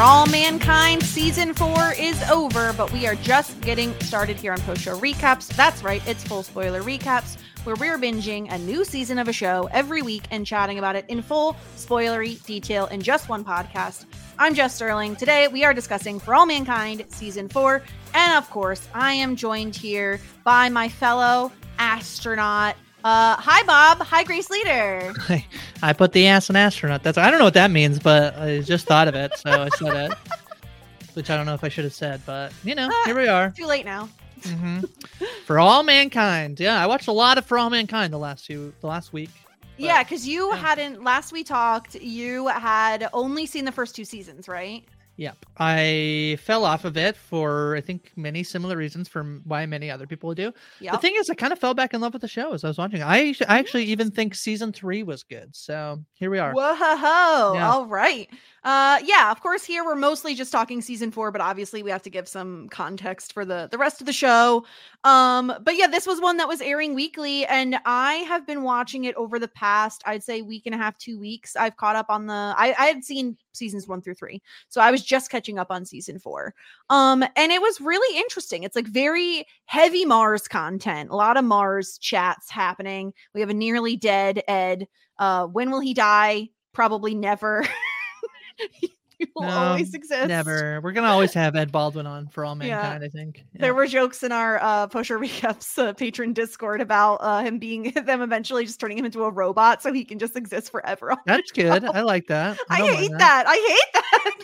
For all Mankind, season four is over, but we are just getting started here on Post Show Recaps. That's right, it's full spoiler recaps, where we're binging a new season of a show every week and chatting about it in full spoilery detail in just one podcast. I'm Jess Sterling. Today we are discussing For All Mankind, season four. And of course, I am joined here by my fellow astronaut. Uh, hi, Bob. Hi, Grace Leeder. I put the ass in astronaut. That's I don't know what that means, but I just thought of it, so I said it. Which I don't know if I should have said, but you know, Ah, here we are. Too late now. hmm For all mankind. Yeah, I watched a lot of For All Mankind the last few, the last week. but- Yeah, because you yeah. hadn't, last we talked, you had only seen the first two seasons, right? Yep. I fell off of it for I think many similar reasons from why many other people do. Yeah. The thing is, I kind of fell back in love with the show as I was watching. I I actually even think season three was good. So here we are. Whoa, Yeah. all right. Uh yeah, of course here we're mostly just talking season 4, but obviously we have to give some context for the the rest of the show. Um but yeah, this was one that was airing weekly and I have been watching it over the past I'd say week and a half, 2 weeks. I've caught up on the I I had seen seasons 1 through 3. So I was just catching up on season 4. Um and it was really interesting. It's like very heavy Mars content. A lot of Mars chats happening. We have a nearly dead Ed. Uh when will he die? Probably never. he will No, always exist. Never. We're gonna always have Ed Baldwin on for all Yeah. mankind. I think. There were jokes in our uh Post Show Recaps uh, patron Discord about uh him being them eventually just turning him into a robot so he can just exist forever. That's good. I like that. I mind hate that. I hate that.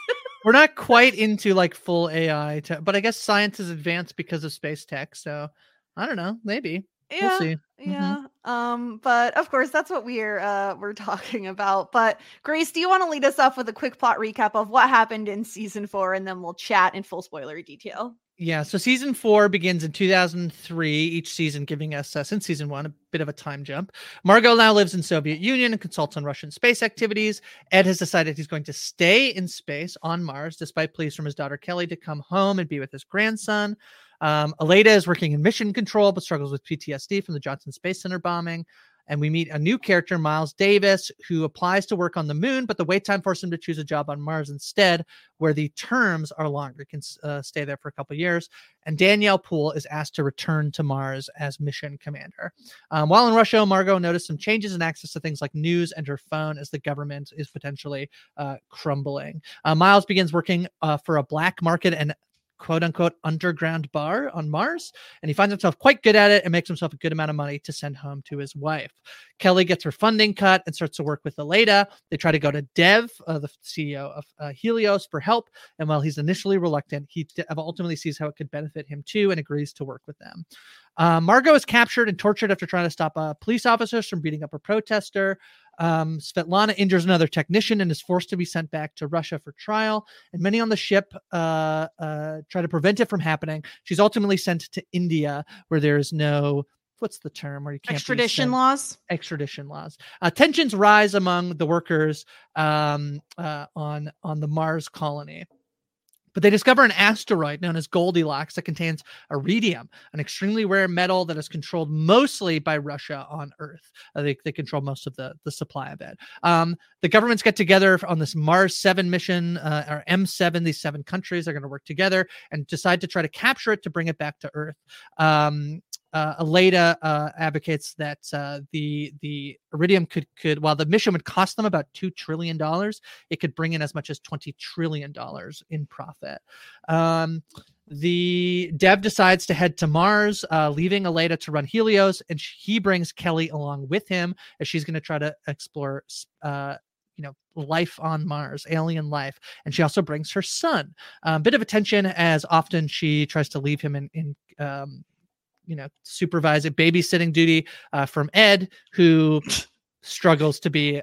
We're not quite into like full AI, te- but I guess science is advanced because of space tech. So I don't know. Maybe yeah. we'll see. Yeah. Um, but of course that's what we're uh we're talking about. But Grace, do you want to lead us off with a quick plot recap of what happened in season four and then we'll chat in full spoilery detail? Yeah. So season four begins in 2003. Each season giving us uh, since season one a bit of a time jump. Margot now lives in Soviet Union and consults on Russian space activities. Ed has decided he's going to stay in space on Mars, despite pleas from his daughter Kelly to come home and be with his grandson. Um, Aleida is working in mission control, but struggles with PTSD from the Johnson Space Center bombing. And we meet a new character, Miles Davis, who applies to work on the moon, but the wait time forced him to choose a job on Mars instead, where the terms are longer. He can uh, stay there for a couple years. And Danielle Poole is asked to return to Mars as mission commander. Um, while in Russia, Margot noticed some changes in access to things like news and her phone as the government is potentially uh, crumbling. Uh, Miles begins working uh, for a black market and quote unquote underground bar on Mars, and he finds himself quite good at it and makes himself a good amount of money to send home to his wife. Kelly gets her funding cut and starts to work with Aleda. They try to go to Dev, uh, the CEO of uh, Helios, for help, and while he's initially reluctant, he ultimately sees how it could benefit him too and agrees to work with them. Uh, Margot is captured and tortured after trying to stop uh, police officers from beating up a protester. Um, Svetlana injures another technician and is forced to be sent back to Russia for trial. And many on the ship uh, uh, try to prevent it from happening. She's ultimately sent to India, where there is no what's the term where you can't Extradition laws. extradition laws. Uh, tensions rise among the workers um, uh, on on the Mars colony. But they discover an asteroid known as Goldilocks that contains iridium, an extremely rare metal that is controlled mostly by Russia on Earth. Uh, they, they control most of the, the supply of it. Um, the governments get together on this Mars 7 mission, uh, or M7. These seven countries are going to work together and decide to try to capture it to bring it back to Earth. Um, uh, Aleida uh, advocates that uh, the the iridium could could while the mission would cost them about two trillion dollars, it could bring in as much as twenty trillion dollars in profit. Um, the Dev decides to head to Mars, uh, leaving Aleida to run Helios, and he brings Kelly along with him as she's going to try to explore uh, you know life on mars alien life and she also brings her son a um, bit of attention as often she tries to leave him in in um, you know supervising babysitting duty uh, from ed who struggles to be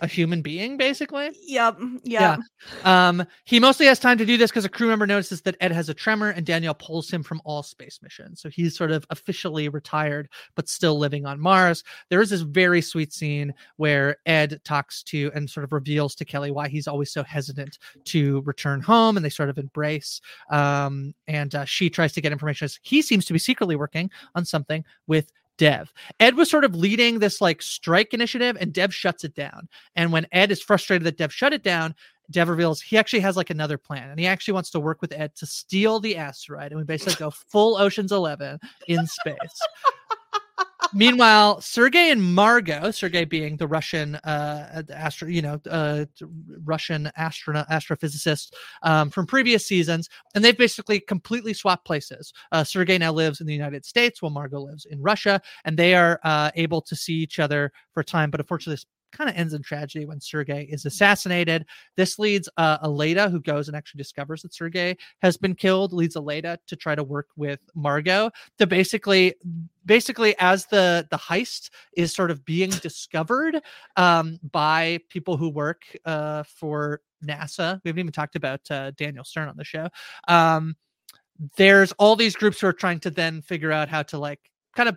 a human being, basically. Yep. Yep. Yeah. Um, he mostly has time to do this because a crew member notices that Ed has a tremor and Danielle pulls him from all space missions. So he's sort of officially retired, but still living on Mars. There is this very sweet scene where Ed talks to and sort of reveals to Kelly why he's always so hesitant to return home, and they sort of embrace. Um, and uh, she tries to get information. As he seems to be secretly working on something with Dev. Ed was sort of leading this like strike initiative and Dev shuts it down. And when Ed is frustrated that Dev shut it down, Dev reveals he actually has like another plan and he actually wants to work with Ed to steal the asteroid. And we basically go full Ocean's 11 in space. Meanwhile, Sergey and Margot, Sergey being the Russian uh, astro, you know, uh, Russian astronaut, astrophysicist um, from previous seasons, and they've basically completely swapped places. Uh, Sergey now lives in the United States, while Margot lives in Russia, and they are uh, able to see each other for a time. But unfortunately, this kind of ends in tragedy when Sergey is assassinated. This leads uh, Aleida, who goes and actually discovers that Sergey has been killed, leads Aleida to try to work with Margot to basically, basically, as the the heist is sort of being discovered um, by people who work uh, for NASA. We haven't even talked about uh, Daniel Stern on the show. Um, there's all these groups who are trying to then figure out how to like kind of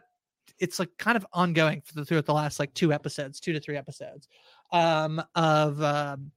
it's like kind of ongoing the, throughout the last like two episodes, two to three episodes, um, of um,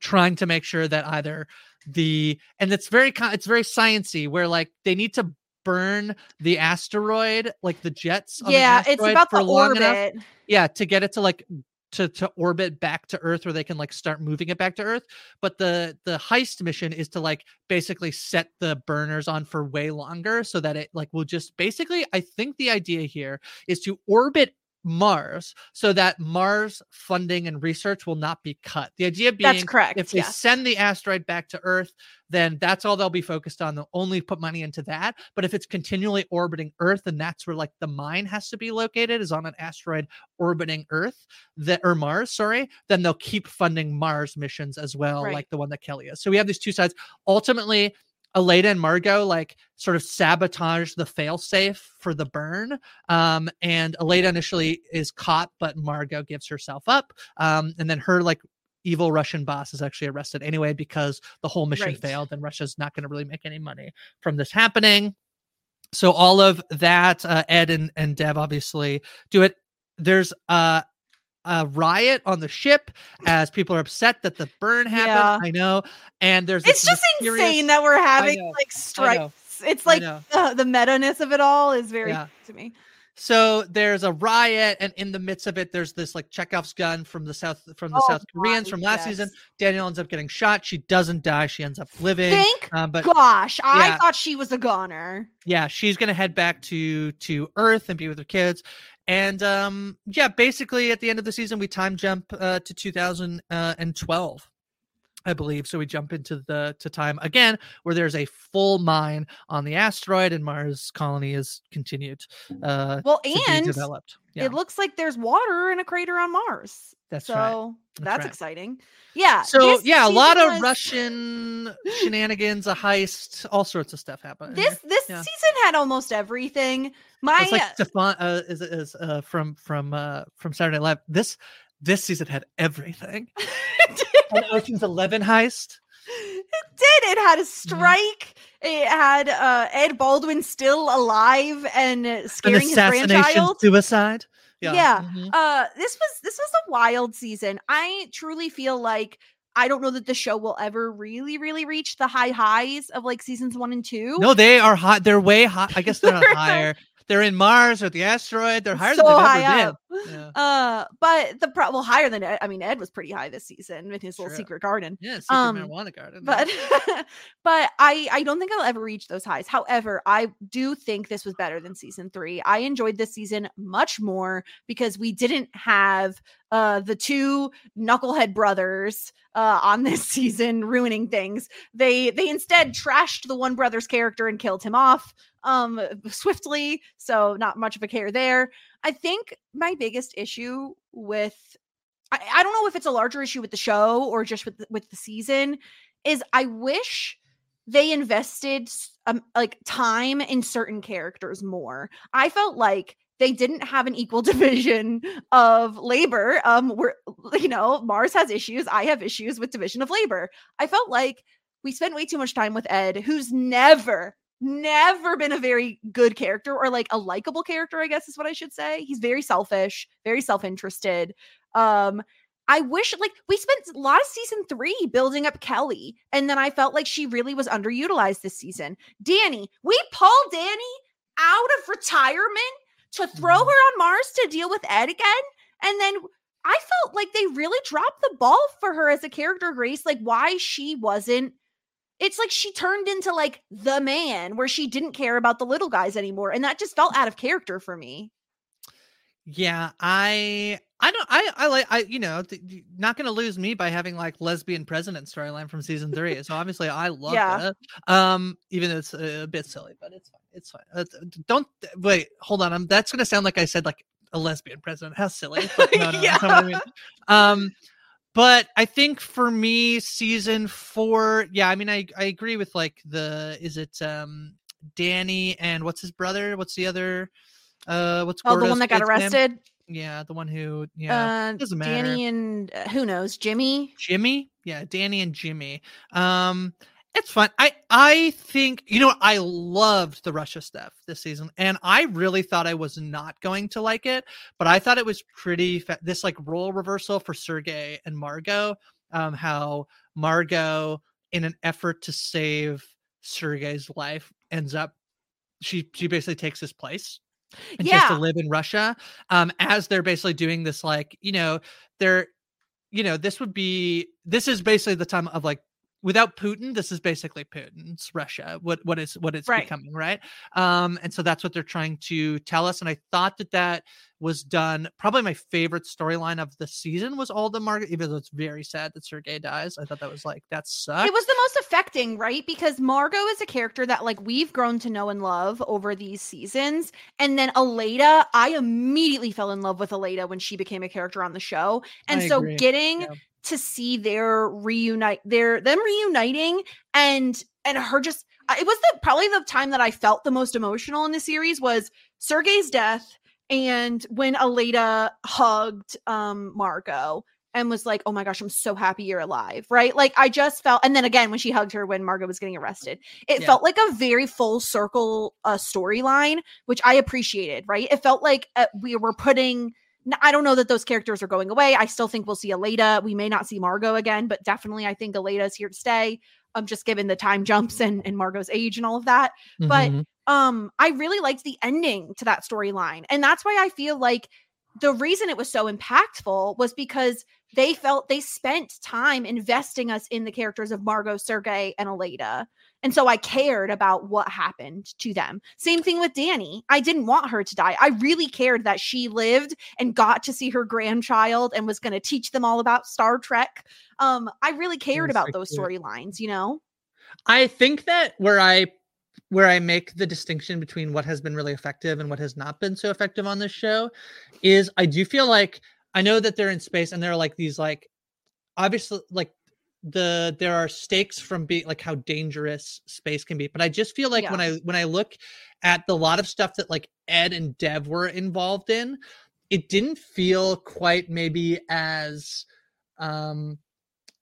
trying to make sure that either the and it's very it's very sciency where like they need to burn the asteroid like the jets yeah the it's about the orbit enough, yeah to get it to like to to orbit back to earth where they can like start moving it back to earth but the the heist mission is to like basically set the burners on for way longer so that it like will just basically i think the idea here is to orbit Mars so that Mars funding and research will not be cut. The idea being that's correct. If they yes. send the asteroid back to Earth, then that's all they'll be focused on. They'll only put money into that. But if it's continually orbiting Earth, and that's where like the mine has to be located, is on an asteroid orbiting Earth that or Mars, sorry, then they'll keep funding Mars missions as well, right. like the one that Kelly is. So we have these two sides. Ultimately, Aleida and Margot like sort of sabotage the failsafe for the burn. Um, and Aleida initially is caught, but Margot gives herself up. Um, and then her like evil Russian boss is actually arrested anyway because the whole mission right. failed and Russia's not going to really make any money from this happening. So all of that, uh, Ed and, and Dev obviously do it. There's uh a riot on the ship as people are upset that the burn happened. Yeah. I know. And there's it's just mysterious... insane that we're having like strikes. It's like the, the meta ness of it all is very yeah. to me. So there's a riot, and in the midst of it, there's this like Chekhov's gun from the south from the oh, South Koreans from last yes. season. Danielle ends up getting shot. She doesn't die. She ends up living. Thank um, but gosh, I thought she was a goner. Yeah, she's gonna head back to to Earth and be with her kids. And um, yeah, basically at the end of the season, we time jump uh, to 2012. I believe. So we jump into the to time again where there's a full mine on the asteroid and Mars colony is continued. Uh, well, and developed. Yeah. It looks like there's water in a crater on Mars. That's so right. That's, that's right. exciting. Yeah. So yeah, a lot was... of Russian shenanigans, a heist, all sorts of stuff happening. This this yeah. season had almost everything. My it's like Stefon uh, is is uh, from from uh, from Saturday Night Live. This this season had everything. An Ocean's Eleven heist. It did. It had a strike. It had uh, Ed Baldwin still alive and scaring An his grandchild. Suicide. Yeah. yeah. Mm-hmm. Uh, this was this was a wild season. I truly feel like I don't know that the show will ever really, really reach the high highs of like seasons one and two. No, they are hot. They're way hot. I guess they're not higher. They're in Mars or the asteroid. They're higher so than they've high ever up. been. Yeah. Uh, but the pro- well higher than Ed. I mean, Ed was pretty high this season in his little secret garden. Yeah, secret Um, marijuana garden. But but I I don't think I'll ever reach those highs. However, I do think this was better than season three. I enjoyed this season much more because we didn't have uh the two knucklehead brothers uh on this season ruining things. They they instead trashed the one brother's character and killed him off um swiftly. So not much of a care there. I think my biggest issue with I, I don't know if it's a larger issue with the show or just with with the season is I wish they invested um, like time in certain characters more. I felt like they didn't have an equal division of labor. Um, where you know Mars has issues, I have issues with division of labor. I felt like we spent way too much time with Ed, who's never, never been a very good character or like a likable character. I guess is what I should say. He's very selfish, very self-interested. Um, I wish like we spent a lot of season three building up Kelly, and then I felt like she really was underutilized this season. Danny, we pulled Danny out of retirement to throw her Mhm. on Mars to deal with Ed again, and then I felt like they really dropped the ball for her as a character, Grace. Like why she wasn't. It's like she turned into like the man where she didn't care about the little guys anymore, and that just felt out of character for me. Yeah, I I don't I I like I you know th- not gonna lose me by having like lesbian president storyline from season three. So obviously I love Yeah. that. Um, even though it's a, a bit silly, but it's fine. It's fine. Uh, don't wait. Hold on. I'm that's gonna sound like I said like a lesbian president. How silly. But no, no, what I mean. Um, but I think for me, season four. Yeah, I mean, I I agree with like the is it um Danny and what's his brother? What's the other? Uh, what's Oh, the one that got kid's name? arrested. Yeah, the one who yeah uh, doesn't matter. Danny and uh, who knows, Jimmy. Jimmy. Yeah, Danny and Jimmy. Um, it's fun. I I think you know? I loved the Russia stuff this season, and I really thought I was not going to like it, but I thought it was pretty. Fa- this like role reversal for Sergey and Margot. Um, how Margot, in an effort to save Sergey's life, ends up she she basically takes his place and she has to live in Russia. Um, as they're basically doing this, like, you know, they're, you know, this would be this is basically the time of like without Putin, this is basically Putin's Russia. What what is what it's Right. becoming, right? Um, and so that's what they're trying to tell us. And I thought that that was done. Probably my favorite storyline of the season was all the Margaret, even though it's very sad that Sergei dies. I thought that was like that sucks. It was the most affecting, right? Because Margot is a character that like we've grown to know and love over these seasons. And then Aleida, I immediately fell in love with Aleida when she became a character on the show. And I so agree. getting Yeah. To see their reunite their them reuniting and and her just it was the probably the time that I felt the most emotional in the series was Sergei's death and when Aleida hugged um Margot and was like, "Oh my gosh, I'm so happy you're alive." Right? Like I just felt and then again when she hugged her when Margot was getting arrested. It Yeah. felt like a very full circle uh storyline, which I appreciated, right? It felt like uh, we were putting I don't know that those characters are going away. I still think we'll see Aleida. We may not see Margot again, but definitely I think Aleida is here to stay. Um, just given the time jumps and, and Margot's age and all of that but- Mhm. um i really liked the ending to that storyline and that's why i feel like the reason it was so impactful was because they felt they spent time investing us in the characters of margot sergey and aleida and so i cared about what happened to them. Same thing with danny. I didn't want her to die. I really cared that she lived and got to see her grandchild and was going to teach them all about star trek. Um i really cared about those storylines you know? I think that where I where I make the distinction between what has been really effective and what has not been so effective on this show is I do feel like I know that they're in space and there are like these like obviously like the there are stakes from being like how dangerous space can be but i just feel like when i when i look at the lot of stuff that like ed and dev were involved in it didn't feel quite maybe as um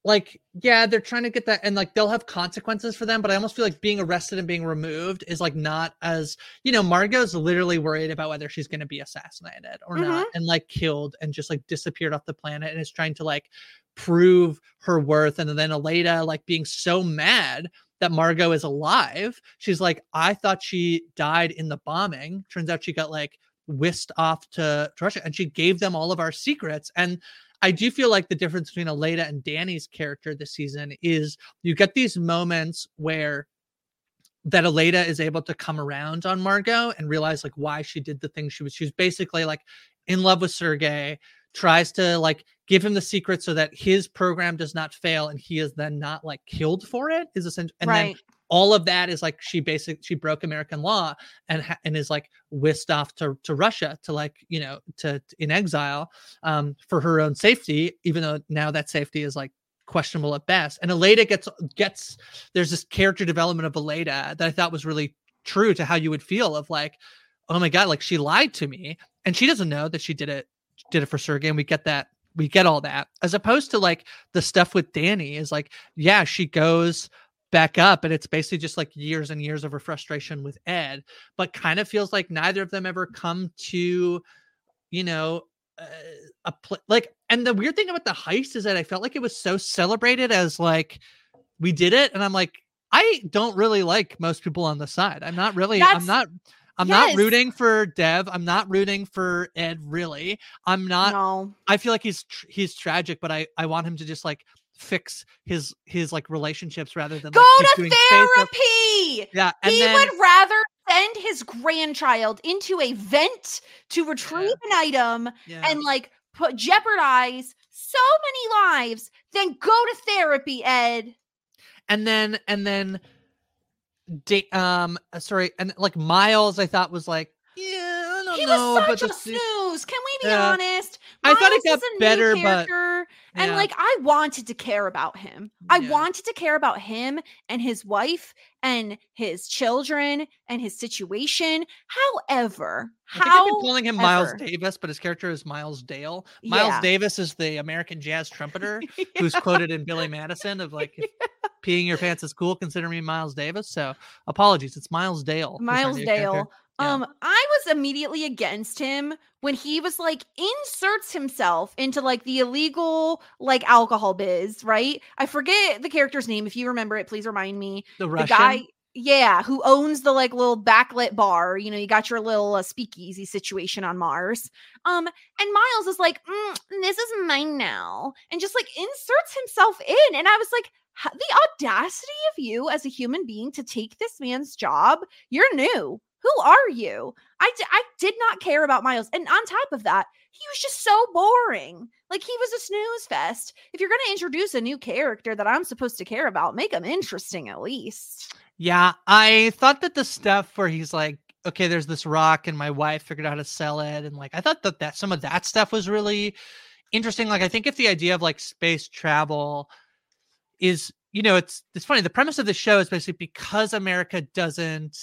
like yeah they're trying to get that and like they'll have consequences for them but i almost feel like being arrested and being removed is like not as you know margot's literally worried about whether she's going to be assassinated or mm-hmm. not and like killed and just like disappeared off the planet and is trying to like prove her worth and then Aleida like being so mad that Margot is alive she's like I thought she died in the bombing turns out she got like whisked off to, to Russia and she gave them all of our secrets and I do feel like the difference between Aleida and Danny's character this season is you get these moments where that Aleida is able to come around on Margot and realize like why she did the thing she was. She was basically like in love with Sergei, tries to like give him the secret so that his program does not fail and he is then not like killed for it. Is essentially and right. then all of that is like she basically she broke American law and ha- and is like whisked off to to Russia to like you know to, to in exile um, for her own safety, even though now that safety is like questionable at best. And Aleida gets gets there's this character development of Aleida that I thought was really true to how you would feel of like, oh my god, like she lied to me and she doesn't know that she did it did it for Sergei. And we get that we get all that as opposed to like the stuff with Danny is like, yeah, she goes back up and it's basically just like years and years of her frustration with ed but kind of feels like neither of them ever come to you know uh, a pl- like and the weird thing about the heist is that i felt like it was so celebrated as like we did it and i'm like i don't really like most people on the side i'm not really That's, i'm not I'm yes. not rooting for Dev. I'm not rooting for Ed. Really, I'm not. No. I feel like he's he's tragic, but I I want him to just like fix his his like relationships rather than go like, to therapy. Yeah, he then, would rather send his grandchild into a vent to retrieve yeah. an item yeah. and like put jeopardize so many lives than go to therapy, Ed. And then and then, um, uh, sorry, and like Miles, I thought was like yeah, I don't he know. was such a snooze. Can we be honest? I thought it got better, but yeah. and like I wanted to care about him. I yeah. wanted to care about him and his wife and his children and his situation. However, I think I've been calling him Miles Davis, but his character is Miles Dale. Miles yeah. Davis is the American jazz trumpeter who's quoted in Billy Madison of like peeing your pants is cool. Consider me Miles Davis. So apologies, it's Miles Dale. Miles Dale. Yeah. Um, I was immediately against him when he was like inserts himself into like the illegal like alcohol biz, right? I forget the character's name. If you remember it, please remind me. The, the guy, yeah, who owns the like little backlit bar. You know, you got your little uh, speakeasy situation on Mars. Um, and Miles is like, mm, "This is mine now," and just like inserts himself in. And I was like, the audacity of you as a human being to take this man's job. You're new who are you? I, d- I did not care about Miles. And on top of that, he was just so boring. Like he was a snooze fest. If you're going to introduce a new character that I'm supposed to care about, make him interesting at least. Yeah, I thought that the stuff where he's like, okay, there's this rock and my wife figured out how to sell it. And like, I thought that, that some of that stuff was really interesting. Like, I think if the idea of like space travel is, you know, it's, it's funny. The premise of the show is basically because America doesn't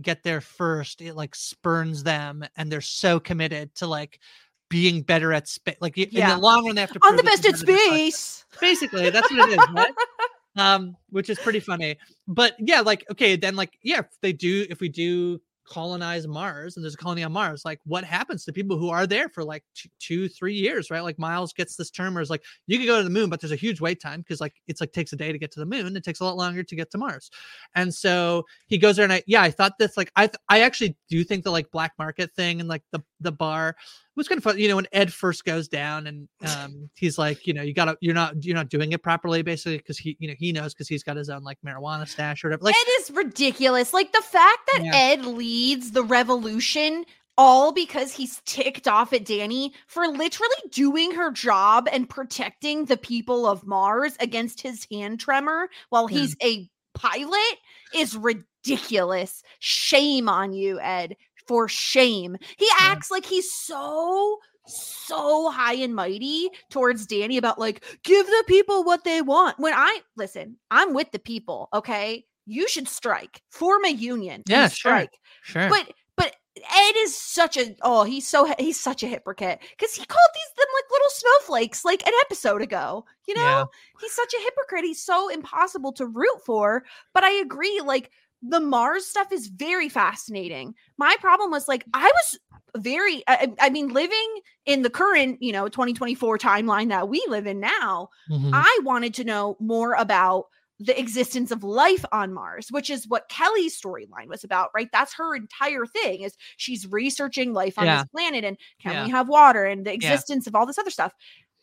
get there first, it like spurns them and they're so committed to like being better at space. Like yeah. in the long run, they have to on the best at space. Basically, that's what it is. Right? um, which is pretty funny. But yeah, like okay, then like yeah, if they do, if we do colonize Mars and there's a colony on Mars, like what happens to people who are there for like two, three years, right? Like Miles gets this term where it's like you can go to the moon, but there's a huge wait time because like it's like takes a day to get to the moon. It takes a lot longer to get to Mars. And so he goes there and I yeah, I thought this like I th- I actually do think the like black market thing and like the the bar was kind of fun. You know, when Ed first goes down and um, he's like, you know, you gotta, you're not, you're not doing it properly, basically, because he, you know, he knows because he's got his own like marijuana stash or whatever. Like, Ed is ridiculous. Like the fact that yeah. Ed leads the revolution all because he's ticked off at Danny for literally doing her job and protecting the people of Mars against his hand tremor while he's a pilot is ridiculous. Shame on you, Ed for shame. He acts like he's so so high and mighty towards Danny about like give the people what they want. When I listen, I'm with the people, okay? You should strike, form a union, yeah, strike. Sure, sure. But but Ed is such a oh he's so he's such a hypocrite because he called these them like little snowflakes like an episode ago. You know Yeah. he's such a hypocrite. He's so impossible to root for. But I agree, like the Mars stuff is very fascinating. My problem was like I was very I, I mean living in the current you know 2024 timeline that we live in now Mhm. I wanted to know more about the existence of life on Mars, which is what Kelly's storyline was about, right? That's her entire thing is she's researching life on Yeah. this planet and can Yeah. we have water and the Yeah. existence of all this other stuff.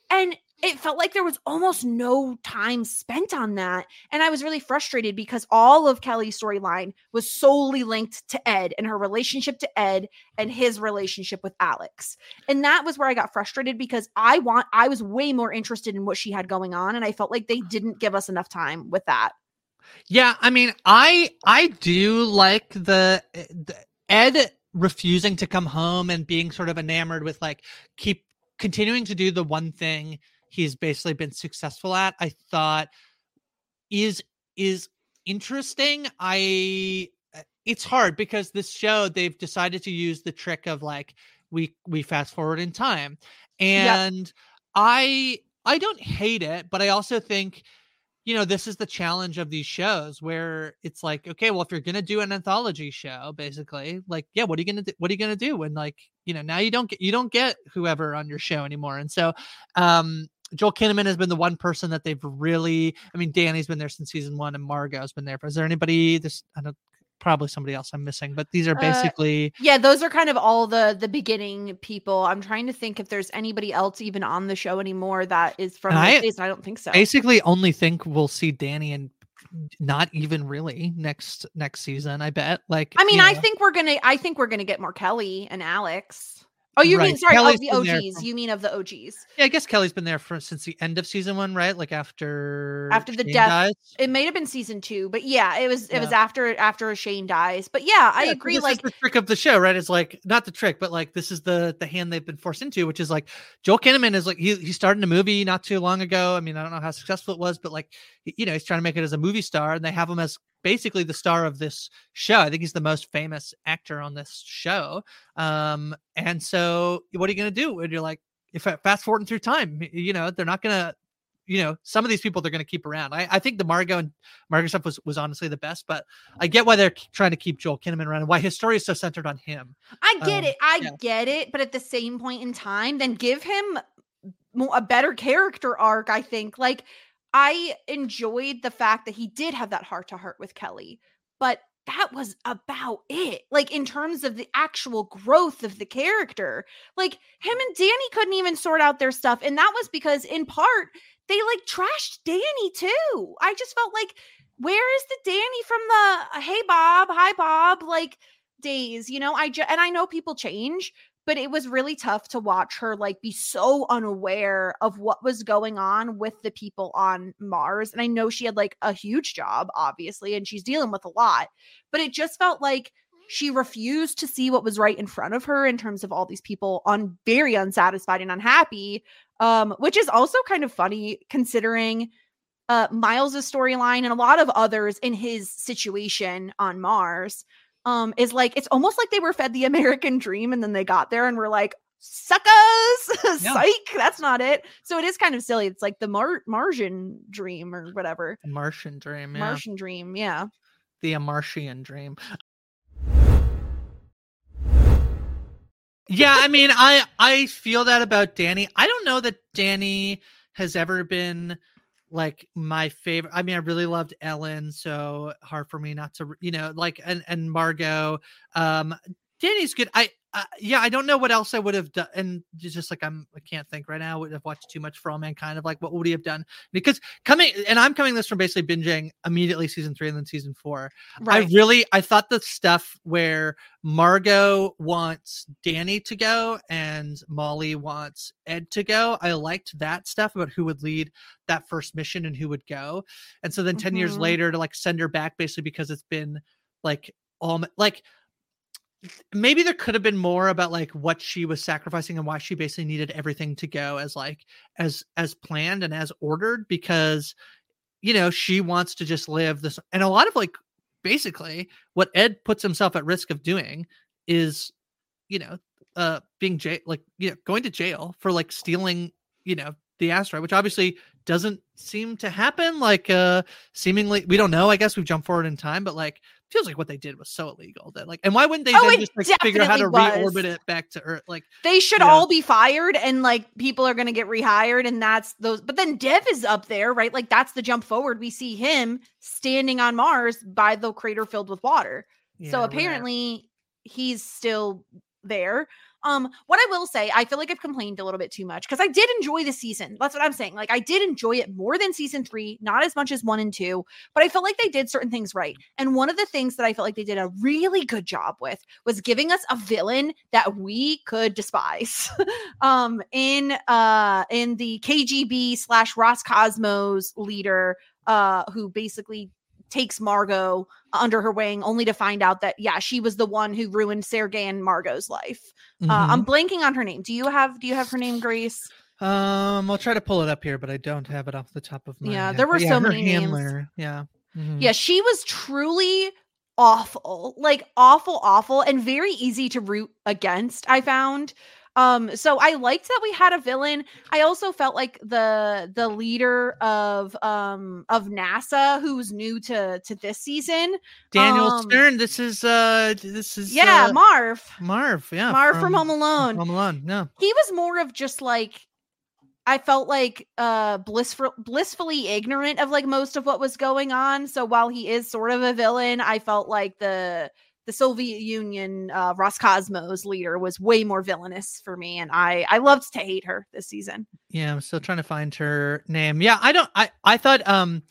And it felt like there was almost no time spent on that. And I was really frustrated because all of Kelly's storyline was solely linked to Ed and her relationship to Ed and his relationship with Alex. And that was where I got frustrated because I want I was way more interested in what she had going on and I felt like they didn't give us enough time with that. Yeah, I mean, I I do like the, eh, the Ed refusing to come home and being sort of enamored with like keep continuing to do the one thing he's basically been successful at. I thought is is interesting. I uh, it's hard because this show they've decided to use the trick of like we we fast forward in time and I I don't hate it, but I also think you know, this is the challenge of these shows where it's like, okay, well, if you're gonna do an anthology show, basically, like, yeah, what are you gonna do? What are you gonna do when, like, you know, now you don't get you don't get whoever on your show anymore, and so, um, Joel Kinnaman has been the one person that they've really. I mean, Danny's been there since season one, and Margot's been there. Is there anybody? This I don't. Probably somebody else I'm missing, but these are Uh, basically. Yeah, those are kind of all the the beginning people. I'm trying to think if there's anybody else even on the show anymore that is from I- and I don't think so. basically only think we'll see Danny and not even really next next season. I bet. Like, I mean, I know. think we're gonna I think we're gonna get more Kelly and Alex. Oh, you mean sorry, Kelly's of the OGs. from- You mean of the OGs. Yeah, I guess Kelly's been there for since the end of season one, right? Like after After the Shane death- dies? It may have been season two, but yeah, it was it was after after Shane dies. But yeah, I Yeah, so agree. this is Like the trick of the show, right? It's like not the trick, but like this is the the hand they've been forced into, which is like Joel Kinnaman is like he he started a movie not too long ago. I mean, I don't know how successful it was, but like you know, he's trying to make it as a movie star, and they have him as basically the star of this show. I think he's the most famous actor on this show. Um, and so what are you gonna do when you're like if fast forwarding through time, you know, they're not gonna you know, some of these people they're going to keep around. I, I think the Margot and Margot stuff was was honestly the best, but I get why they're trying to keep Joel Kinnaman around and why his story is so centered on him. I get Um, it. I yeah. get it. But at the same point in time, then give him a better character arc. I think. Like, I enjoyed the fact that he did have that heart to heart with Kelly, but that was about it. Like, in terms of the actual growth of the character, like him and Danny couldn't even sort out their stuff. And that was because, in part, they like trashed Danny too. I just felt like, where is the Danny from the hey Bob, hi Bob, like days? You know, I just and I know people change, but it was really tough to watch her like be so unaware of what was going on with the people on Mars. And I know she had like a huge job, obviously, and she's dealing with a lot, but it just felt like she refused to see what was right in front of her in terms of all these people on very unsatisfied and unhappy um which is also kind of funny considering uh miles's storyline and a lot of others in his situation on mars um is like it's almost like they were fed the american dream and then they got there and were like suckers Yeah. psych that's not it so it is kind of silly it's like the Mar- martian dream or whatever Martian dream, yeah. martian dream yeah the Martian dream. Yeah, I mean, I I feel that about Danny. I don't know that Danny has ever been like my favorite. I mean, I really loved Ellen, so hard for me not to, you know, like and and Margot. Um, Danny's good. I uh, yeah, I don't know what else I would have done, and just like I'm, I can't think right now. I've watched too much For All Mankind of like what would he have done? Because coming, and I'm coming this from basically binging immediately season three and then season four. Right. I really I thought the stuff where Margot wants Danny to go and Molly wants Ed to go. I liked that stuff about who would lead that first mission and who would go. And so then 10 years Mhm. later to like send her back basically because it's been like all like maybe there could have been more about like what she was sacrificing and why she basically needed everything to go as like as as planned and as ordered because you know she wants to just live this and a lot of like basically what ed puts himself at risk of doing is you know, uh, being jail, like you know, going to jail for like stealing, you know, the asteroid, which obviously doesn't seem to happen. Like, uh, seemingly, we don't know. I guess we've jumped forward in time, but like, feels like what they did was so illegal that like, and why wouldn't they Oh, then just like figure out how to was. reorbit it back to Earth? Like, They should all be fired and like people are going to get rehired and that's those but then Dev is up there, right? Like that's the jump forward. We see him standing on Mars by the crater filled with water. yeah, so apparently he's still there. Um what I will say, I feel like I've complained a little bit too much cuz I did enjoy the season. That's what I'm saying. Like I did enjoy it more than season 3, not as much as 1 and 2, but I felt like they did certain things right. And one of the things that I felt like they did a really good job with was giving us a villain that we could despise. um in uh in the KGB slash Roscosmos leader uh who basically takes Margot under her wing only to find out that yeah she was the one who ruined Sergey and Margot's life. Uh, I'm Mhm. blanking on her name. Do you have do you have her name Grace? um, I'll try to pull it up here, but I don't have it off the top of my Yeah, head. there were yeah, so many names. handler, Yeah. Mhm. Yeah, she was truly awful. Like awful awful and very easy to root against, I found. Um so I liked that we had a villain. I also felt like the the leader of um of NASA who's new to to this season. Daniel um, Stern. This is uh, this is Yeah, uh, Marv. Marv. Yeah, Marv from Home Alone. Home Alone. No. he was more of just like I felt like uh blissful blissfully ignorant of like most of what was going on. So while he is sort of a villain, I felt like the the Soviet Union uh Roscosmos leader was way more villainous for me and I I loved to hate her this season. Yeah, I'm still trying to find her name. Yeah, I don't. I I thought um,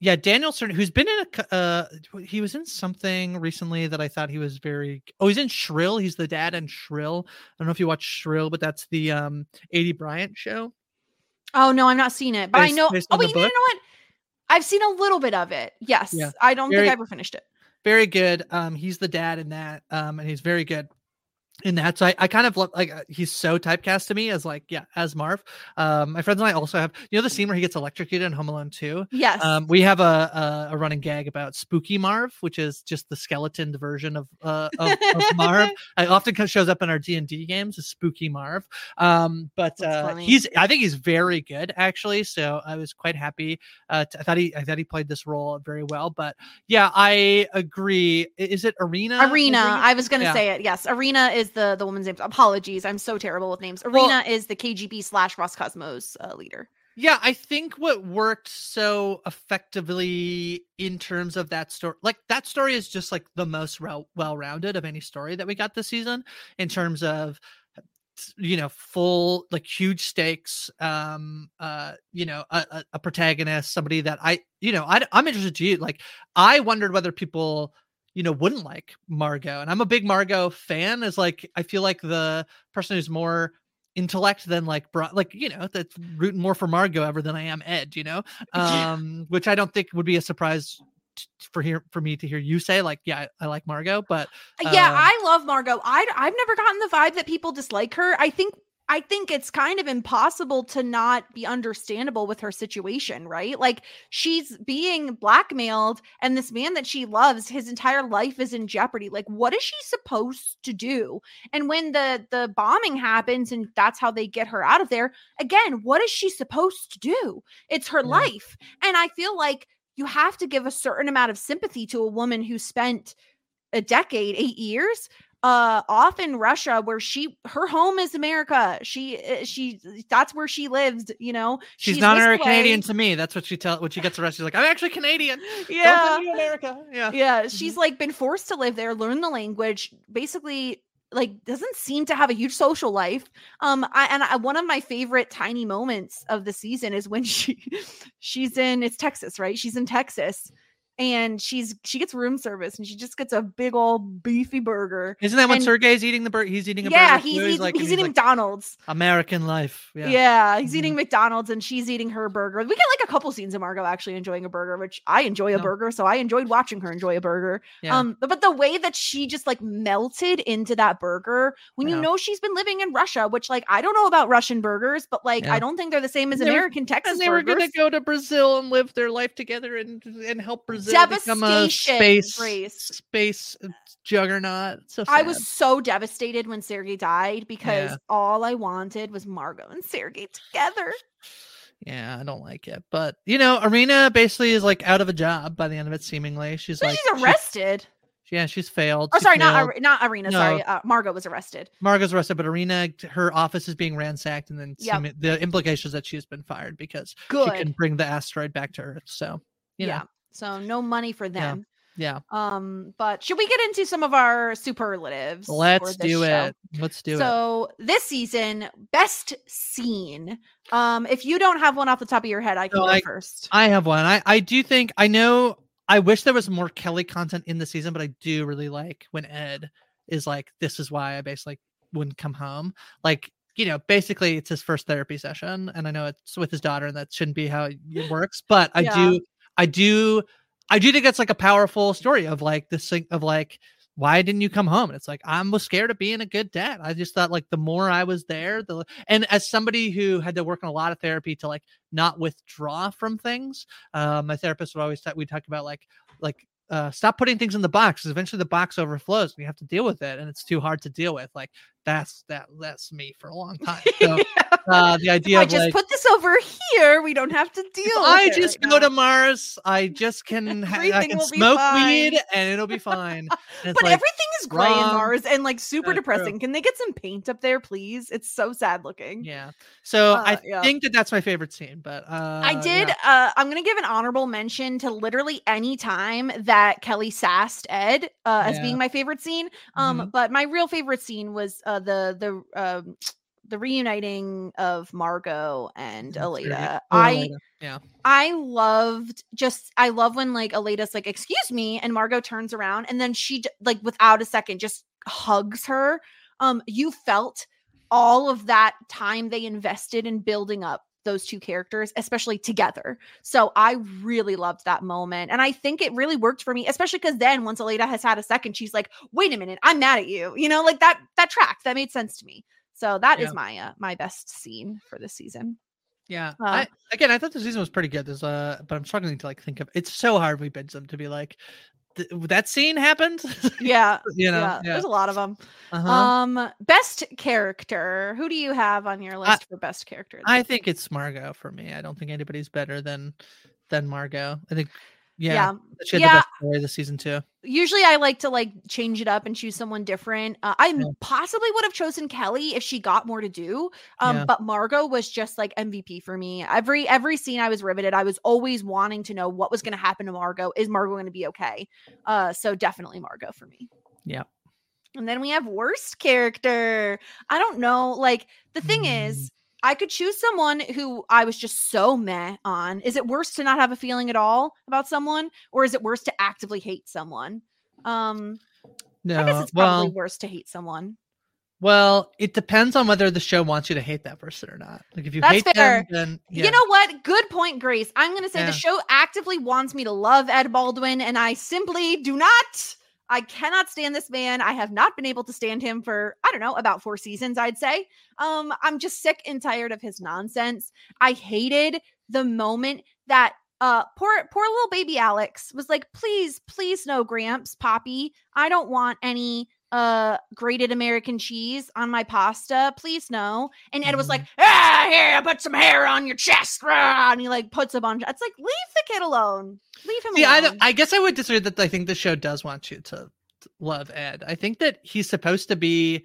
yeah, Daniel Stern, who's been in a uh, he was in something recently that I thought he was very. Oh, he's in Shrill. He's the dad in Shrill. I don't know if you watch Shrill, but that's the um, Aidy Bryant show. Oh no, I'm not seeing it, but I know Oh wait, no, no, no, what? I've seen a little bit of it. Yes. Yeah. I don't Very- think I ever finished it. Very good. Um, he's the dad in that, um, and he's very good in that. So I, I kind of love like uh, he's so typecast to me as like yeah as Marv. Um, my friends and I also have you know the scene where he gets electrocuted in Home Alone 2? Yes. Um, we have a, a a running gag about Spooky Marv, which is just the skeleton version of uh of, of Marv. It often shows up in our D and D games as Spooky Marv. Um, but uh, he's I think he's very good actually. So I was quite happy. Uh, t- I thought he I thought he played this role very well. But yeah, I agree. Is it Irina? Irina. I was gonna Yeah. say it. Yes, Irina is the the woman's name. Apologies, I'm so terrible with names. Well- Irina is the KGB slash Roscosmos uh, leader. Yeah, I think what worked so effectively in terms of that story, like that story is just like the most well rounded of any story that we got this season in terms of you know full like huge stakes um uh you know a, a, a protagonist somebody that i you know I, i'm interested to you like i wondered whether people you know wouldn't like margot and i'm a big margot fan is like i feel like the person who's more intellect than like bro- like you know that's rooting more for margot ever than i am ed you know Yeah. um which i don't think would be a surprise for here for me to hear you say like yeah I, I like margot but yeah, um, I love Margot. I I've never gotten the vibe that people dislike her. I think I think it's kind of impossible to not be understandable with her situation, right? Like she's being blackmailed and this man that she loves, his entire life is in jeopardy. Like what is she supposed to do? And when the the bombing happens and that's how they get her out of there, again, what is she supposed to do? It's her Yeah. life. And I feel like you have to give a certain amount of sympathy to a woman who spent a decade, eight years, uh, off in Russia, where she her home is America. She uh, she that's where she lives. You know, she's, not whisked a Canadian to me. That's what she tell when she gets arrested. She's like, I'm actually Canadian. Yeah, send me to America. Yeah. yeah. She's like been forced to live there, learn the language, basically. Like doesn't seem to have a huge social life. Um, I, and I, one of my favorite tiny moments of the season is when she, she's in it's Texas, right? She's in Texas, and she's she gets room service, and she just gets a big old beefy burger. Isn't that when And- Sergey's eating the burger? He's eating a Yeah, burger. he's like, he's, and eating like, McDonald's. American life. Yeah. Yeah, he's Mhm. eating McDonald's and she's eating her burger. We get like a couple scenes of Margot actually enjoying a burger, which I enjoy a No. burger, so I enjoyed watching her enjoy a burger. Yeah. Um, but, the way that she just like melted into that burger when Yeah. you know she's been living in Russia, which like I don't know about Russian burgers, but like Yeah. I don't think they're the same as They were- American Texas and they were gonna go to Brazil and live their life together and and help Brazil become a devastation, space Grace. space uh, juggernaut. So I was so devastated when Sergey died because Yeah. all I wanted was Margot and Sergey together. Yeah, I don't like it. But you know, Irina basically is like out of a job by the end of it, seemingly. She's So like she's she- arrested. yeah, she's failed. Oh, She sorry, not failed. Ar- not Irina. No. Sorry, uh, Margot was arrested. Margot's arrested, but Irina, her office is being ransacked, and then Yep. the implications that she's been fired because Good. she can bring the asteroid back to Earth. So, you yeah. know, So no money for them. yeah, Um, but should we get into some of our superlatives? let's do show? it. Let's do it. so this season, best scene. Um, if you don't have one off the top of your head, I can So go I- first. I have one. I I do think I know. I wish there was more Kelly content in the season, but I do really like when Ed is like, "This is why I basically wouldn't come home." Like, you know, basically it's his first therapy session, and I know it's with his daughter, and that shouldn't be how it works. But I Yeah. do, I do, I do think it's like a powerful story of like this thing of like. Why didn't you come home? And it's like I was scared of being a good dad. I just thought like the more I was there, the and as somebody who had to work on a lot of therapy to like not withdraw from things, uh, my therapist would always talk, we talk about like like uh, stop putting things in the box. eventually the box overflows and you have to deal with it and it's too hard to deal with like that's that that's me for a long time so uh, the idea I of just like put this over here. We don't have to deal. with I just right go now. to Mars, I just can I can smoke weed and it'll be fine. But like, everything is gray in. Mars and like super Yeah, true. depressing. Can they get some paint up there, please? It's so sad looking. yeah. So Uh, I yeah. think that that's my favorite scene. But uh, I did. yeah. Uh, I'm gonna give an honorable mention to literally any time that Kelly sassed Ed uh, as Yeah. being my favorite scene. Um, Mhm. but my real favorite scene was uh, the the um, the reuniting of Margot and very good. Oh, I yeah. I loved just I love when like Aleida's like excuse me and Margot turns around and then she like without a second just hugs her. Um you felt all of that time they invested in building up those two characters especially together. So I really loved that moment and I think it really worked for me especially cuz then once Aleida has had a second she's like wait a minute I'm mad at you. You know like that that tracked that made sense to me. So that is Yeah. my uh, my best scene for this season. Yeah. Uh, I again I thought the season was pretty good. There's uh but I'm struggling to like think of it's so hard we binge them to be like "Th- that scene happened. Yeah. you know, yeah, yeah. there's a lot of them. Uh-huh. Um, best character. Who do you have on your list for best character? I think it's Margot for me. I don't think anybody's better than than Margot. I think yeah, yeah. she had Yeah. the best story this season too. Usually, I like to like change it up and choose someone different. Uh, I Yeah. possibly would have chosen Kelly if she got more to do. Um, Yeah. but Margot was just like MVP for me. Every every scene I was riveted. I was always wanting to know what was going to happen to Margot. Is Margot going to be okay? Uh, so definitely Margot for me. Yeah. And then we have worst character. I don't know. Like the thing Mm. is, I could choose someone who I was just so meh on. Is it worse to not have a feeling at all about someone, or is it worse to actively hate someone? Um, No, I guess it's probably well, worse to hate someone. well, it depends on whether the show wants you to hate that person or not. Like if you That's hate fair. them, then yeah. You know what? Good point, Grace. I'm going to say Yeah. the show actively wants me to love Ed Baldwin, and I simply do not. I cannot stand this man. I have not been able to stand him for, I don't know, about four seasons, I'd say. Um, I'm just sick and tired of his nonsense. I hated the moment that uh poor poor little baby Alex was like, please, please no, Gramps, Poppy. I don't want any uh grated American cheese on my pasta. Please no. And Ed was like, ah, here, put some hair on your chest. rah," And he like puts a bunch. It's like, leave the kid alone. Leave him See, I, alone. don't- I guess I would disagree that I think the show does want you to love Ed. I think that he's supposed to be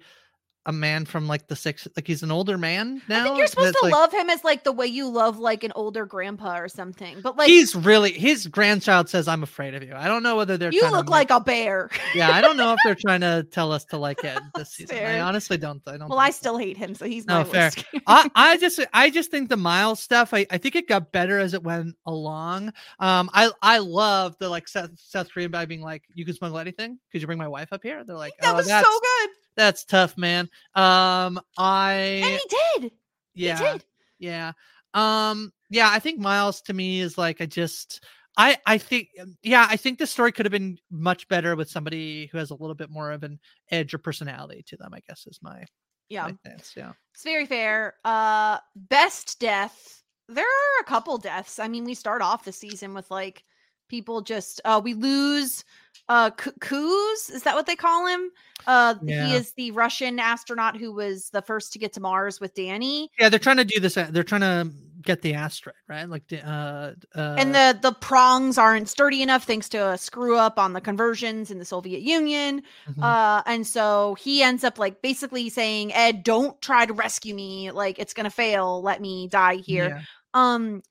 a man from like the six, like he's an older man now. I think you're supposed to like- love him as like the way you love like an older grandpa or something. But like he's really his grandchild says, "I'm afraid of you." I don't know whether they're you look make- like a bear. yeah. I don't know if they're trying to tell us to like it this season. I honestly don't. I don't. well, I so. still hate him, so he's No, fair. I, I just I just think the Miles stuff I, I think it got better as it went along. Um I I love the like South, South Korean guy being like, you can smuggle anything. Could you bring my wife up here? They're like, that oh, was so good. That's tough, man. Um I And he did. yeah He did. yeah um yeah I think Miles to me is like I just I I think um, yeah I think the story could have been much better with somebody who has a little bit more of an edge or personality to them. I guess is my Yeah. my stance. Yeah. It's very fair. Uh best death. There are a couple deaths. I mean, we start off the season with like people just uh we lose uh Kuz, is that what they call him? Uh Yeah. he is the Russian astronaut who was the first to get to Mars with Danny. Yeah, they're trying to do this. uh, They're trying to get the asteroid, right? Like, the, uh, uh, and the the prongs aren't sturdy enough thanks to a screw up on the conversions in the Soviet Union. mhm. Uh, and so he ends up like basically saying, Ed, don't try to rescue me. Like it's gonna fail. Let me die here. Yeah. Um,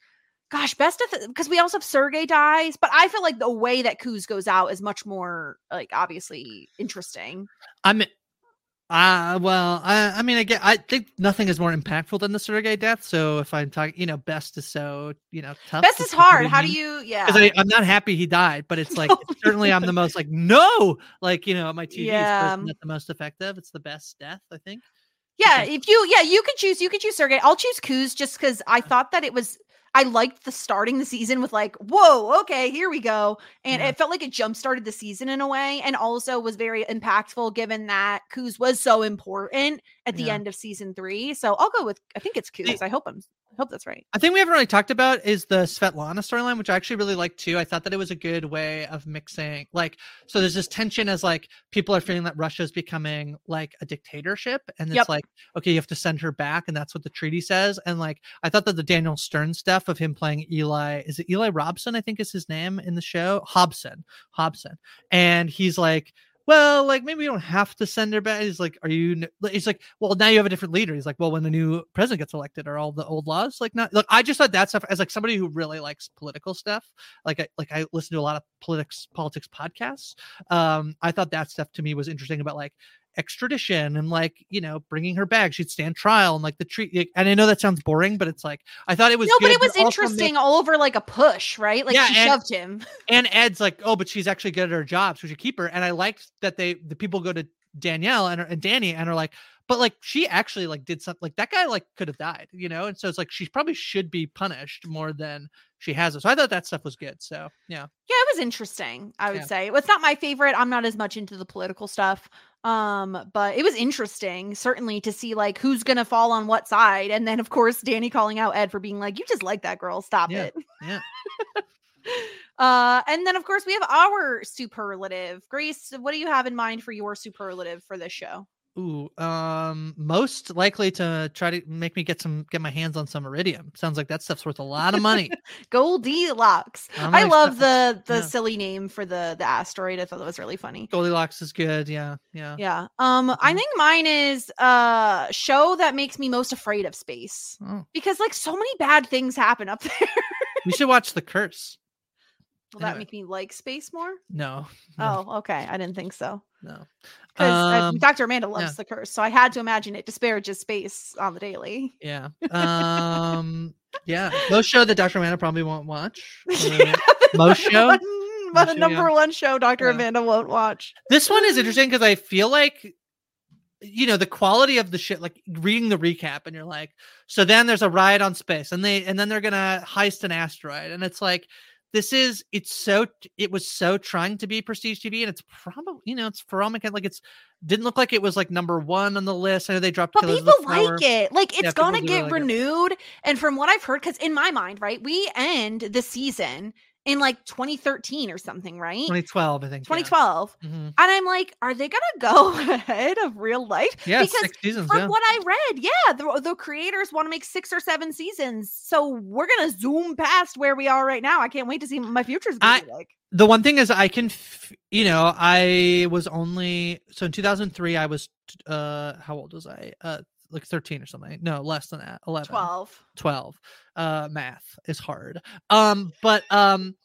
gosh, best of because we also have Sergey dies, but I feel like the way that Kuz goes out is much more like obviously interesting. I'm. Uh, well, I, I mean, I get. I think nothing is more impactful than the Sergei death. So if I'm talking, you know, best is so, you know, tough. Best is hard. How do you? Yeah. because I'm not happy he died, but it's like it's certainly I'm the most like no, like you know, my TV Yeah. is not the most effective. It's the best death, I think. Yeah, if you yeah, you could choose you could choose Sergey. I'll choose Kuz just because I thought that it was I liked the starting the season with like, whoa, okay, here we go. And Yeah. it felt like it jump started the season in a way and also was very impactful given that Kuz was so important at the Yeah. end of season three. So I'll go with I think it's Kuz. I hope I'm I hope that's right. I think we haven't really talked about is the Svetlana storyline, which I actually really like too. I thought that it was a good way of mixing, like, so there's this tension as like people are feeling that Russia's becoming like a dictatorship, and it's Yep. like, okay, you have to send her back, and that's what the treaty says. And like, I thought that the Daniel Stern stuff of him playing Eli, is it Eli Robson? I think is his name in the show, Hobson, Hobson, and he's like. Well, like maybe we don't have to send her back. He's like, "Are you?" He's like, "Well, now you have a different leader." He's like, "Well, when the new president gets elected, are all the old laws like not?" Look, I just thought that stuff as like somebody who really likes political stuff. Like, I like I listen to a lot of politics politics podcasts. Um, I thought that stuff to me was interesting about like extradition and like you know bringing her back. She'd stand trial and like the treat. And I know that sounds boring, but it's like I thought it was no, but it was also interesting all over like a push, right? Like Yeah, she and- shoved him. and Ed's like, oh, but she's actually good at her job, so we should keep her. And I liked that they the people go to Danielle and, and Danny and are like, but like she actually like did something like that guy like could have died, you know. And so it's like she probably should be punished more than she has. So I thought that stuff was good. So yeah, Yeah, it was interesting. I would Yeah. say it's not my favorite. I'm not as much into the political stuff, um, but it was interesting, certainly, to see like who's gonna fall on what side, and then of course Danny calling out Ed for being like, "You just like that girl, stop Yeah, it." yeah. uh, and then of course we have our superlative. Grace, what do you have in mind for your superlative for this show? Ooh, um, most likely to try to make me get some get my hands on some iridium. Sounds like that stuff's worth a lot of money. Goldilocks. I'm I love the the yeah. silly name for the the asteroid. I thought that was really funny. Goldilocks is good. Yeah, yeah. Yeah. Um, I Mhm. think mine is uh show that makes me most afraid of space. Oh, Because like so many bad things happen up there. we should watch The Curse. Will that make me like space more? No, no, Oh, okay. I didn't think so. No. Because Um, Dr. Amanda loves yeah. the curse, so I had to imagine it disparages space on the daily. Yeah. Um. yeah. Most show that Dr. Amanda probably won't watch. Uh, Yeah, most show? one- Most the show, number yeah. one show Dr. Amanda won't watch. this one is interesting because I feel like, you know, the quality of the shit. Like reading the recap, and you're like, so then there's a ride on space, and they and then they're gonna heist an asteroid, and it's like. This is it's so it was so trying to be prestige TV and it's probably you know it's for all mechan- like it's didn't look like it was like number one on the list. I know they dropped But Killers people like it. Like it's Yeah, gonna get really like it. renewed. And from what I've heard, because in my mind, right, we end the season in like 2013 or something, right? 2012, I think. yeah. 2012. Mhm. And I'm like, are they gonna go ahead of real life? Yeah, because six seasons. from yeah. what I read, yeah, the, the creators want to make six or seven seasons. So we're gonna zoom past where we are right now. I can't wait to see what my future's gonna I- be like. the one thing is i can f- you know i was only so in 2003 i was uh how old was i uh like 13 or something no less than that 11 12. 12 uh math is hard um but um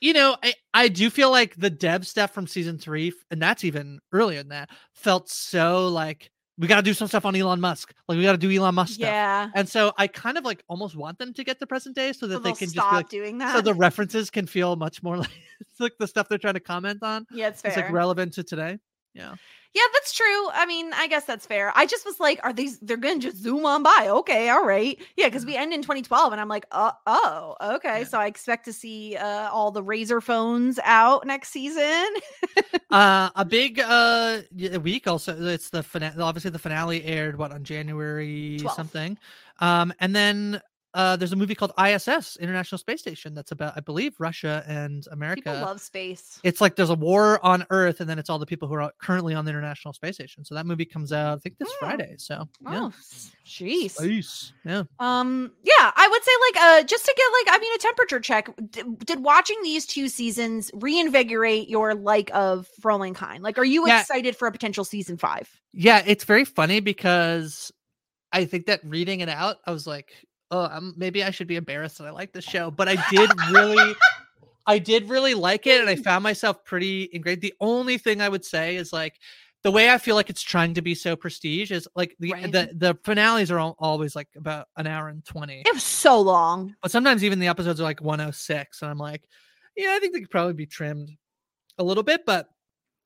you know i i do feel like the dev stuff from season three and that's even earlier than that felt so like we got to do some stuff on elon musk like we got to do elon musk stuff Yeah. and so i kind of like almost want them to get to present day so that So they can just stop be like doing that. so the references can feel much more like it's like the stuff they're trying to comment on yeah, it's fair. it's like relevant to today yeah Yeah, that's true. I mean, I guess that's fair. I just was like, are these they're gonna just zoom on by? Okay, all right. Yeah, because we end in 2012, and I'm like, uh oh, okay. Yeah. So I expect to see uh all the Razr phones out next season. uh a big uh week also it's the finale obviously the finale aired what on january 12th. something um and then uh, there's a movie called ISS, International Space Station, that's about, I believe, Russia and America. People love space. it's like there's a war on Earth, and then it's all the people who are currently on the International Space Station. So that movie comes out, I think, this Oh. Friday. So yeah, Oh, jeez. Space. yeah. Um, yeah, I would say like uh just to get like I mean a temperature check. D- did watching these two seasons reinvigorate your like of For All Mankind? Like, are you Yeah. excited for a potential season five? Yeah, it's very funny because I think that reading it out, I was like, oh, um, maybe I should be embarrassed that I like this show, but I did really, I did really like it, and I found myself pretty ingrained. The only thing I would say is like the way I feel like it's trying to be so prestige is like the Right. the the finales are al- always like about an hour and twenty, It was so long. but sometimes even the episodes are like one oh six, and I'm like, yeah, I think they could probably be trimmed a little bit, but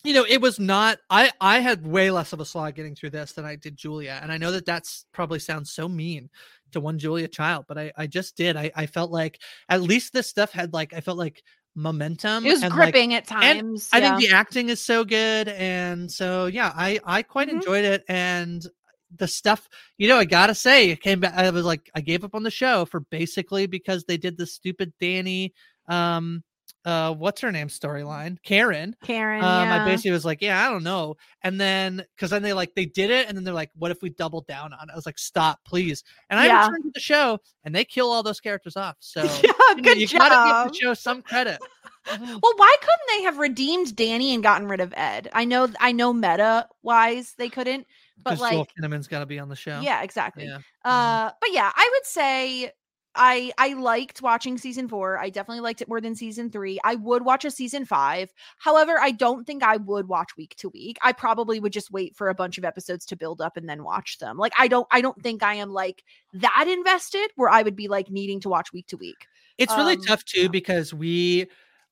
you know, it was not. I I had way less of a slog getting through this than I did Julia, and I know that that's probably sounds so mean to one Julia child, but I I just did. I I felt like at least this stuff had like I felt like momentum. It was and, like, gripping at and times. I think the acting is so good, and so yeah, I I quite Mhm. enjoyed it, and the stuff you know I gotta say, it came back. I was like, I gave up on the show for basically because they did the stupid Danny, um, uh, what's her name storyline, Karen. Karen. Um, yeah. I basically was like, yeah, I don't know, and then because then they like they did it, and then they're like, what if we double down on it? I was like, stop, please. And I Yeah. returned to the show, and they kill all those characters off. So yeah, you, good you job. gotta give the show some credit. Well, why couldn't they have redeemed Danny and gotten rid of Ed? I know, I know, meta wise they couldn't, but like, Joel Kinnaman's got to be on the show. yeah, exactly. Yeah. Uh, but yeah, I would say I I liked watching season four. I definitely liked it more than season three. I would watch a season five. However, I don't think I would watch week to week. I probably would just wait for a bunch of episodes to build up and then watch them. Like I don't I don't think I am like that invested where I would be like needing to watch week to week. It's really Um, tough too yeah. because we,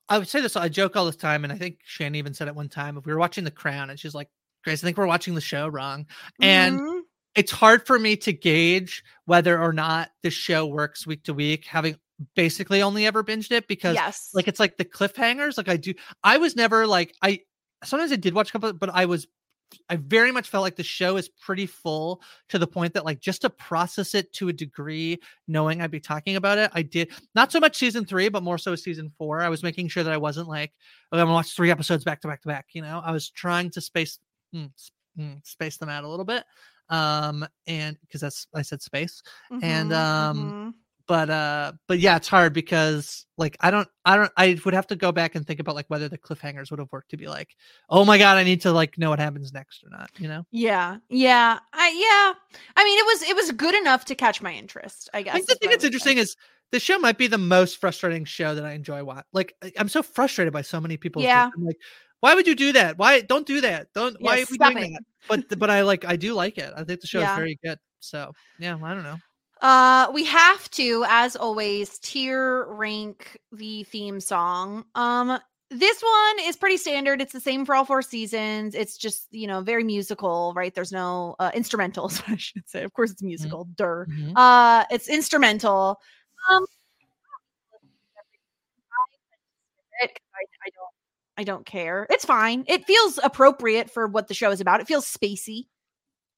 I would say this, I joke all the time, and I think Shannon even said it one time. If we were watching The Crown, and she's like, Grace, I think we're watching the show wrong. And Mhm. It's hard for me to gauge whether or not the show works week to week, having basically only ever binged it because yes, like it's like the cliffhangers. Like I do, I was never like, I sometimes I did watch a couple, but I was. I very much felt like the show is pretty full to the point that like just to process it to a degree, knowing I'd be talking about it, I did not so much season three, but more so season four. I was making sure that I wasn't like, oh, I'm gonna watch three episodes back to back to back. You know, I was trying to space mm, mm, space them out a little bit. Um, and because that's I said space, and, Mhm, um, mhm. but uh, but yeah, it's hard because like I don't, I don't, I would have to go back and think about like whether the cliffhangers would have worked to be like, oh my god, I need to like know what happens next or not. You know, Yeah, yeah, I yeah. I mean, it was it was good enough to catch my interest. I guess. I the thing that's interesting say. is the show might be the most frustrating show that I enjoy. Watch like I'm so frustrated by so many people. Yeah. I'm like, why would you do that? Why don't do that? Don't Yeah, why are we doing it. that? But but I like I do like it. I think the show Yeah. is very good. So yeah, I don't know. Uh, we have to, as always, tier rank the theme song. Um, this one is pretty standard. It's the same for all four seasons. It's just you know very musical, right? There's no uh, instrumentals, I should say. Of course, it's musical. Dur. Mhm. Uh, it's instrumental. Um, I, I don't. I don't care. It's fine. It feels appropriate for what the show is about. It feels spacey.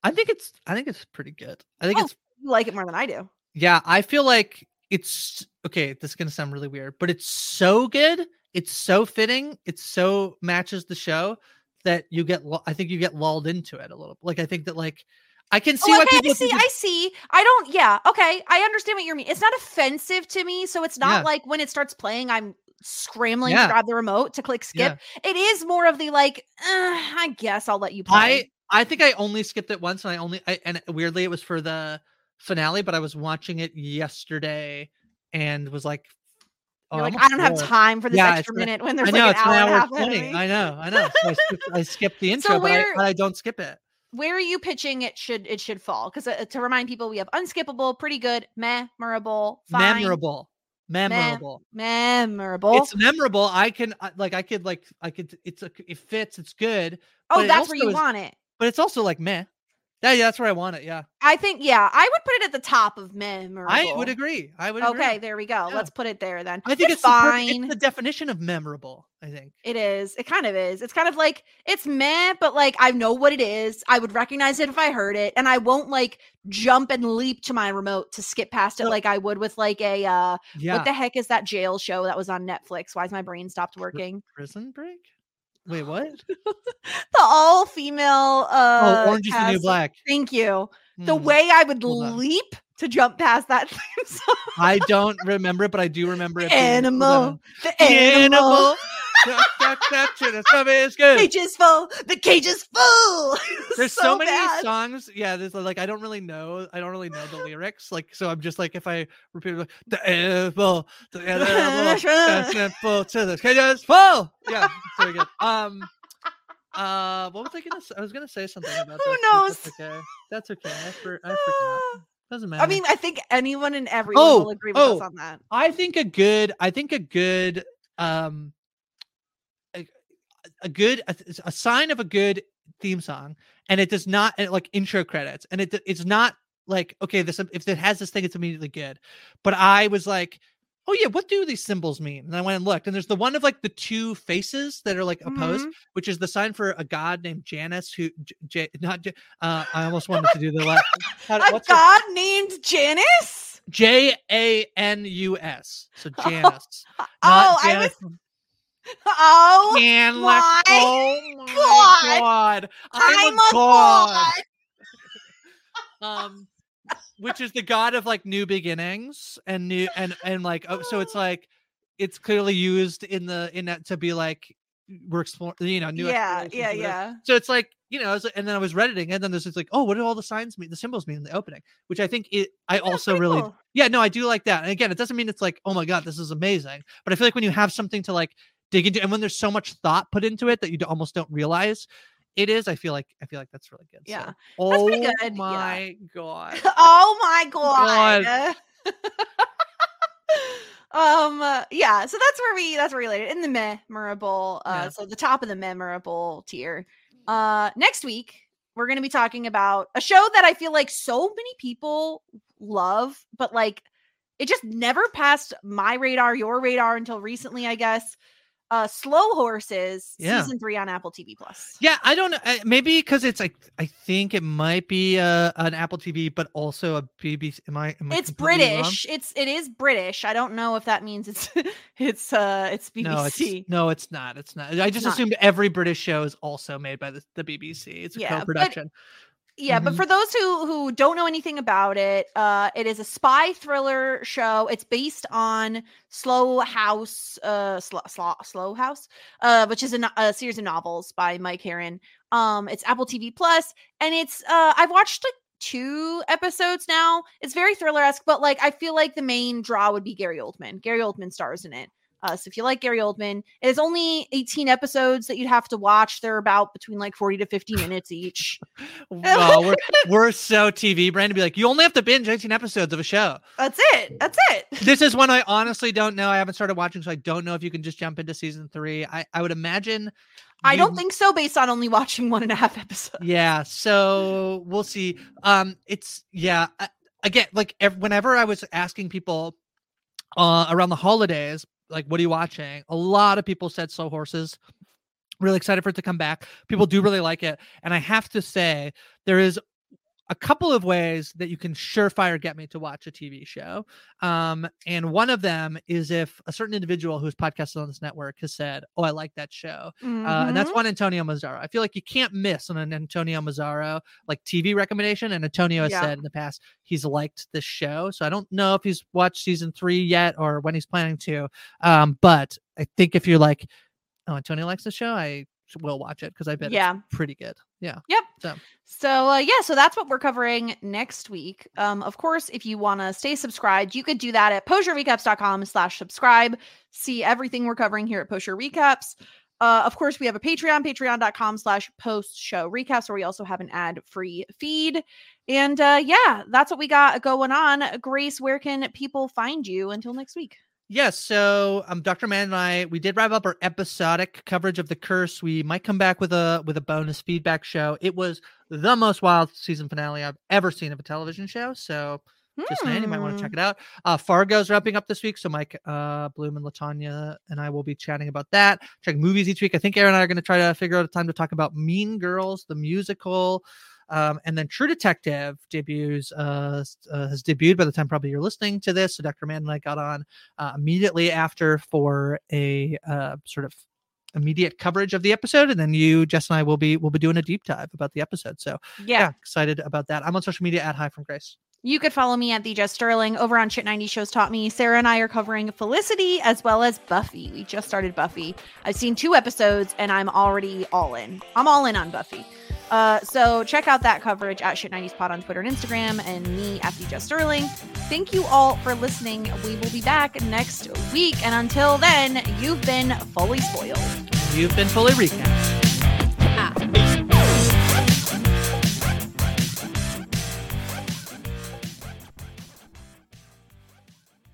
I think it's I think it's pretty good. I think Oh. it's You like it more than I do. Yeah, I feel like it's okay. This is gonna sound really weird, but it's so good. It's so fitting. It so matches the show that you get. I think you get lulled into it a little. Like I think that like I can see oh, okay, people I see. I see. I don't. Yeah. Okay. I understand what you mean. It's not offensive to me, so it's not Yeah. like when it starts playing, I'm scrambling Yeah. to grab the remote to click skip. It is more of the like. Uh, I guess I'll let you play. I I think I only skipped it once, and I only I, and weirdly it was for the finale, but I was watching it yesterday and was like, oh, like, I don't have time for this Yeah, extra minute when there's I like know an it's hour, an and hour of twenty. I know, I know. So I, skipped, I skipped the intro, but, where- I, but I don't skip it. Where are you pitching it? Should it should fall? Because uh, to remind people, we have unskippable, pretty good, memorable, fine, Memorable, memorable. memorable. It's memorable. I can like I could like I could it's a, it fits. It's good. oh, that's where you is- want it. But it's also like meh. Yeah, yeah, that's where I want it. Yeah, I think yeah, I would put it at the top of memorable. I would agree. I would. Okay, agree. there we go. Yeah. Let's put it there then. I think it's, it's, the fine. it's the definition of memorable. I think. It is. It kind of is. It's kind of like it's meh, but like I know what it is. I would recognize it if I heard it, and I won't like jump and leap to my remote to skip past it No. like I would with like a uh Yeah. what the heck is that jail show that was on Netflix? Why's my brain stopped working? Prison Break. Wait, what? The all female uh oh, Orange is the New. Black. Thank you. The Hmm. way I would Hold leap to jump past that theme song. I don't remember it, but I do remember it. Animal. The animal. Cage is full. The cage is full. There's so, many bad. songs. Yeah, there's like I don't really know. I don't really know the lyrics. Like so, I'm just like if I repeat it, like, the animal, the animal, to the cage is full. Yeah, it's very good. Um, uh, what was I gonna? Say? I was gonna say something about. Who this, knows? That's okay. That's okay. I, for, I forgot. Doesn't matter. I mean, I think anyone and everyone Oh, will agree with us oh. on that. I think a good I think a good um a, a good a, a sign of a good theme song and it does not and, like intro credits and it it's not like okay this if it has this thing it's immediately good but I was like oh yeah what do these symbols mean and I went and looked and there's the one of like the two faces that are like opposed Mhm. which is the sign for a god named Janus who J, not J, uh I almost wanted to do the last how, A what's her- god named Janice? J A N U S. So Janus. Oh, not I was. Oh, Jan my oh my God. god. I'm, I'm, a god. Um which is the god of like new beginnings and new and and like oh so it's like it's clearly used in the in that to be like we're exploring you know new Yeah, yeah, whatever. yeah. So it's like, you know, was, and then I was redditing, and then there's just like, oh, what do all the signs mean, the symbols mean in the opening? Which I think it, I That's also really, cool. yeah, no, I do like that. And again, it doesn't mean it's like, oh my god, this is amazing, but I feel like when you have something to like dig into, and when there's so much thought put into it that you almost don't realize it is, I feel like, I feel like that's really good. Yeah, So, oh good, yeah. my god. oh my god. God. um uh, yeah so that's where we that's where we laid in the memorable uh Yeah. so the top of the memorable tier uh next week we're going to be talking about a show that i feel like so many people love but like it just never passed my radar your radar until recently i guess uh slow horses Yeah. season 3 on apple tv plus Yeah, I don't know. Maybe because it's like I think it might be uh, an Apple TV, but also a BBC. Am I? Am I it's completely wrong? british it's it is british i don't know if that means it's it's uh it's bbc No, it's no, it's not. It's not. I just assumed every British show is also made by the, the BBC. It's a Yeah, but- Yeah, but Mhm. for those who who don't know anything about it, uh, it is a spy thriller show. It's based on Slow House, uh, Slow Slow, Slow House, uh, which is a, a series of novels by Mike Herron. Um, it's Apple TV Plus, and it's uh, I've watched like two episodes now. It's very thriller esque, but like I feel like the main draw would be Gary Oldman. Gary Oldman stars in it. Uh, so if you like Gary Oldman, it is only 18 episodes that you'd have to watch. They're about between like 40 to 50 minutes each. Wow, we're, we're so TV brand to be like, you only have to binge 18 episodes of a show. That's it. That's it. This is one I honestly don't know. I haven't started watching, so I don't know if you can just jump into season three. I, I would imagine. I don't think so, based on only watching one and a half episodes. Yeah, so we'll see. Um, it's yeah. Again, like ev- whenever I was asking people uh around the holidays, like, what are you watching? A lot of people said Slow Horses. Really excited for it to come back. People do really like it, and I have to say, there is a couple of ways that you can surefire get me to watch a TV show. Um, and one of them is if a certain individual who's podcasted on this network has said, "Oh, I like that show," uh, and that's Mhm. one Antonio Mazzaro. I feel like you can't miss on an Antonio Mazzaro like TV recommendation. And Antonio has Yeah. said in the past he's liked this show, so I don't know if he's watched season three yet or when he's planning to. Um, but I think if you're like, oh, Antonio likes the show, I will watch it because I bet Yeah. it's pretty good. Yeah. Yep. So So uh, yeah, so that's what we're covering next week. Um, of course, if you want to stay subscribed, you could do that at postshowrecaps.com slash subscribe. See everything we're covering here at Post Recaps. Uh, of course, we have a Patreon, patreon.com slash post show recaps, where we also have an ad-free feed. And uh, yeah, that's what we got going on. Grace, where can people find you until next week? Yes, so um, Dr. Man and I we did wrap up our episodic coverage of the curse. We might come back with a with a bonus feedback show. It was the most wild season finale I've ever seen of a television show. So just saying, you might want to check Hmm. it out. Uh, Fargo's wrapping up this week, so Mike uh, Bloom and Latanya and I will be chatting about that. Check movies each week. I think Aaron and I are going to try to figure out a time to talk about Mean Girls, the musical. Um, and then True Detective debuts uh, uh, has debuted by the time probably you're listening to this. So Dr. Man and I got on uh, immediately after for a uh, sort of immediate coverage of the episode, and then you, Jess, and I will be will be doing a deep dive about the episode. So Yeah. yeah, excited about that. I'm on social media at Hi from Grace. You could follow me at the Jess Sterling over on Shit 90 Shows Taught Me. Sarah and I are covering Felicity as well as Buffy. We just started Buffy. I've seen two episodes and I'm already all in. I'm all in on Buffy. Uh, so check out that coverage at Shit 90s Pod on Twitter and Instagram and me at the Jess Sterling. Thank you all for listening. We will be back next week. And until then, you've been fully spoiled. You've been fully recapped.